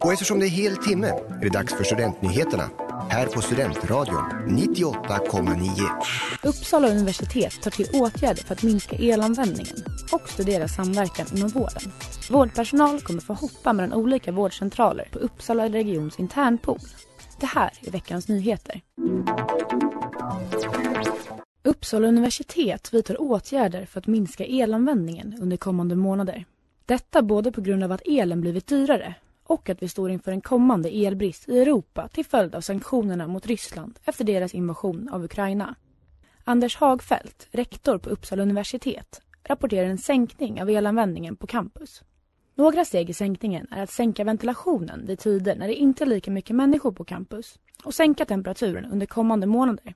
Och eftersom det är hel timme är det dags för Studentnyheterna här på Studentradion 98,9. Uppsala universitet tar till åtgärder för att minska elanvändningen och studera samverkan inom vården. Vårdpersonal kommer få hoppa mellan olika vårdcentraler på Uppsala regions internpool. Det här är veckans nyheter. Uppsala universitet vidtar åtgärder för att minska elanvändningen under kommande månader. Detta både på grund av att elen blivit dyrare och att vi står inför en kommande elbrist i Europa till följd av sanktionerna mot Ryssland efter deras invasion av Ukraina. Anders Hagfeldt, rektor på Uppsala universitet, rapporterar en sänkning av elanvändningen på campus. Några steg i sänkningen är att sänka ventilationen vid tider när det inte är lika mycket människor på campus och sänka temperaturen under kommande månader.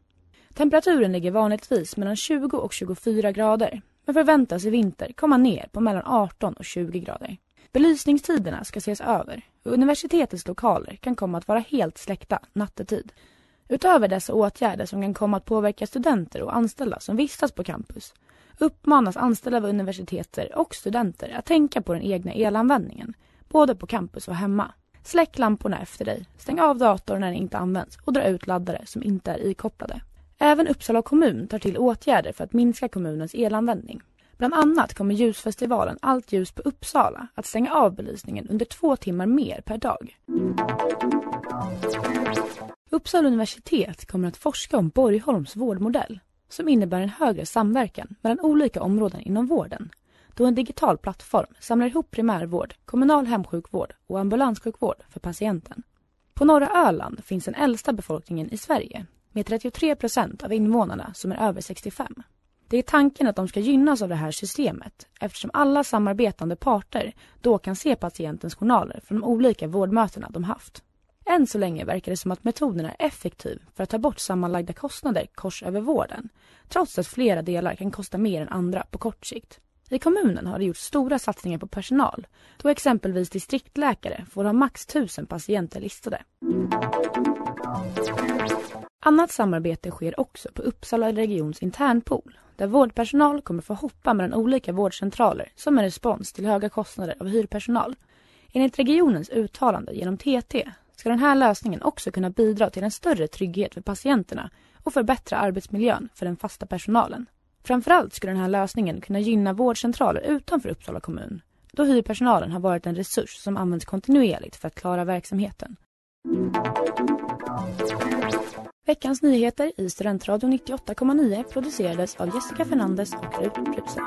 Temperaturen ligger vanligtvis mellan 20 och 24 grader men förväntas i vinter komma ner på mellan 18 och 20 grader. Belysningstiderna ska ses över och universitetets lokaler kan komma att vara helt släckta nattetid. Utöver dessa åtgärder som kan komma att påverka studenter och anställda som vistas på campus uppmanas anställda vid universiteter och studenter att tänka på den egna elanvändningen, både på campus och hemma. Släck lamporna efter dig, stäng av datorn när den inte används och dra ut laddare som inte är ikopplade. Även Uppsala kommun tar till åtgärder för att minska kommunens elanvändning. Bland annat kommer ljusfestivalen Allt ljus på Uppsala att stänga av belysningen under två timmar mer per dag. Uppsala universitet kommer att forska om Borgholms vårdmodell som innebär en högre samverkan mellan olika områden inom vården då en digital plattform samlar ihop primärvård, kommunal hemsjukvård och ambulanssjukvård för patienten. På norra Öland finns den äldsta befolkningen i Sverige med 33 procent av invånarna som är över 65. Det är tanken att de ska gynnas av det här systemet eftersom alla samarbetande parter då kan se patientens journaler från de olika vårdmötena de haft. Än så länge verkar det som att metoden är effektiv för att ta bort sammanlagda kostnader kors över vården trots att flera delar kan kosta mer än andra på kort sikt. I kommunen har det gjorts stora satsningar på personal då exempelvis distriktläkare får ha max 1000 patienter listade. Annat samarbete sker också på Uppsala regions internpool där vårdpersonal kommer få hoppa mellan olika vårdcentraler som en respons till höga kostnader av hyrpersonal. Enligt regionens uttalande genom TT ska den här lösningen också kunna bidra till en större trygghet för patienterna och förbättra arbetsmiljön för den fasta personalen. Framförallt skulle den här lösningen kunna gynna vårdcentraler utanför Uppsala kommun då hyrpersonalen har varit en resurs som används kontinuerligt för att klara verksamheten. Veckans nyheter i Studentradion 98,9 producerades av Jessica Fernandes och Rut Bruse.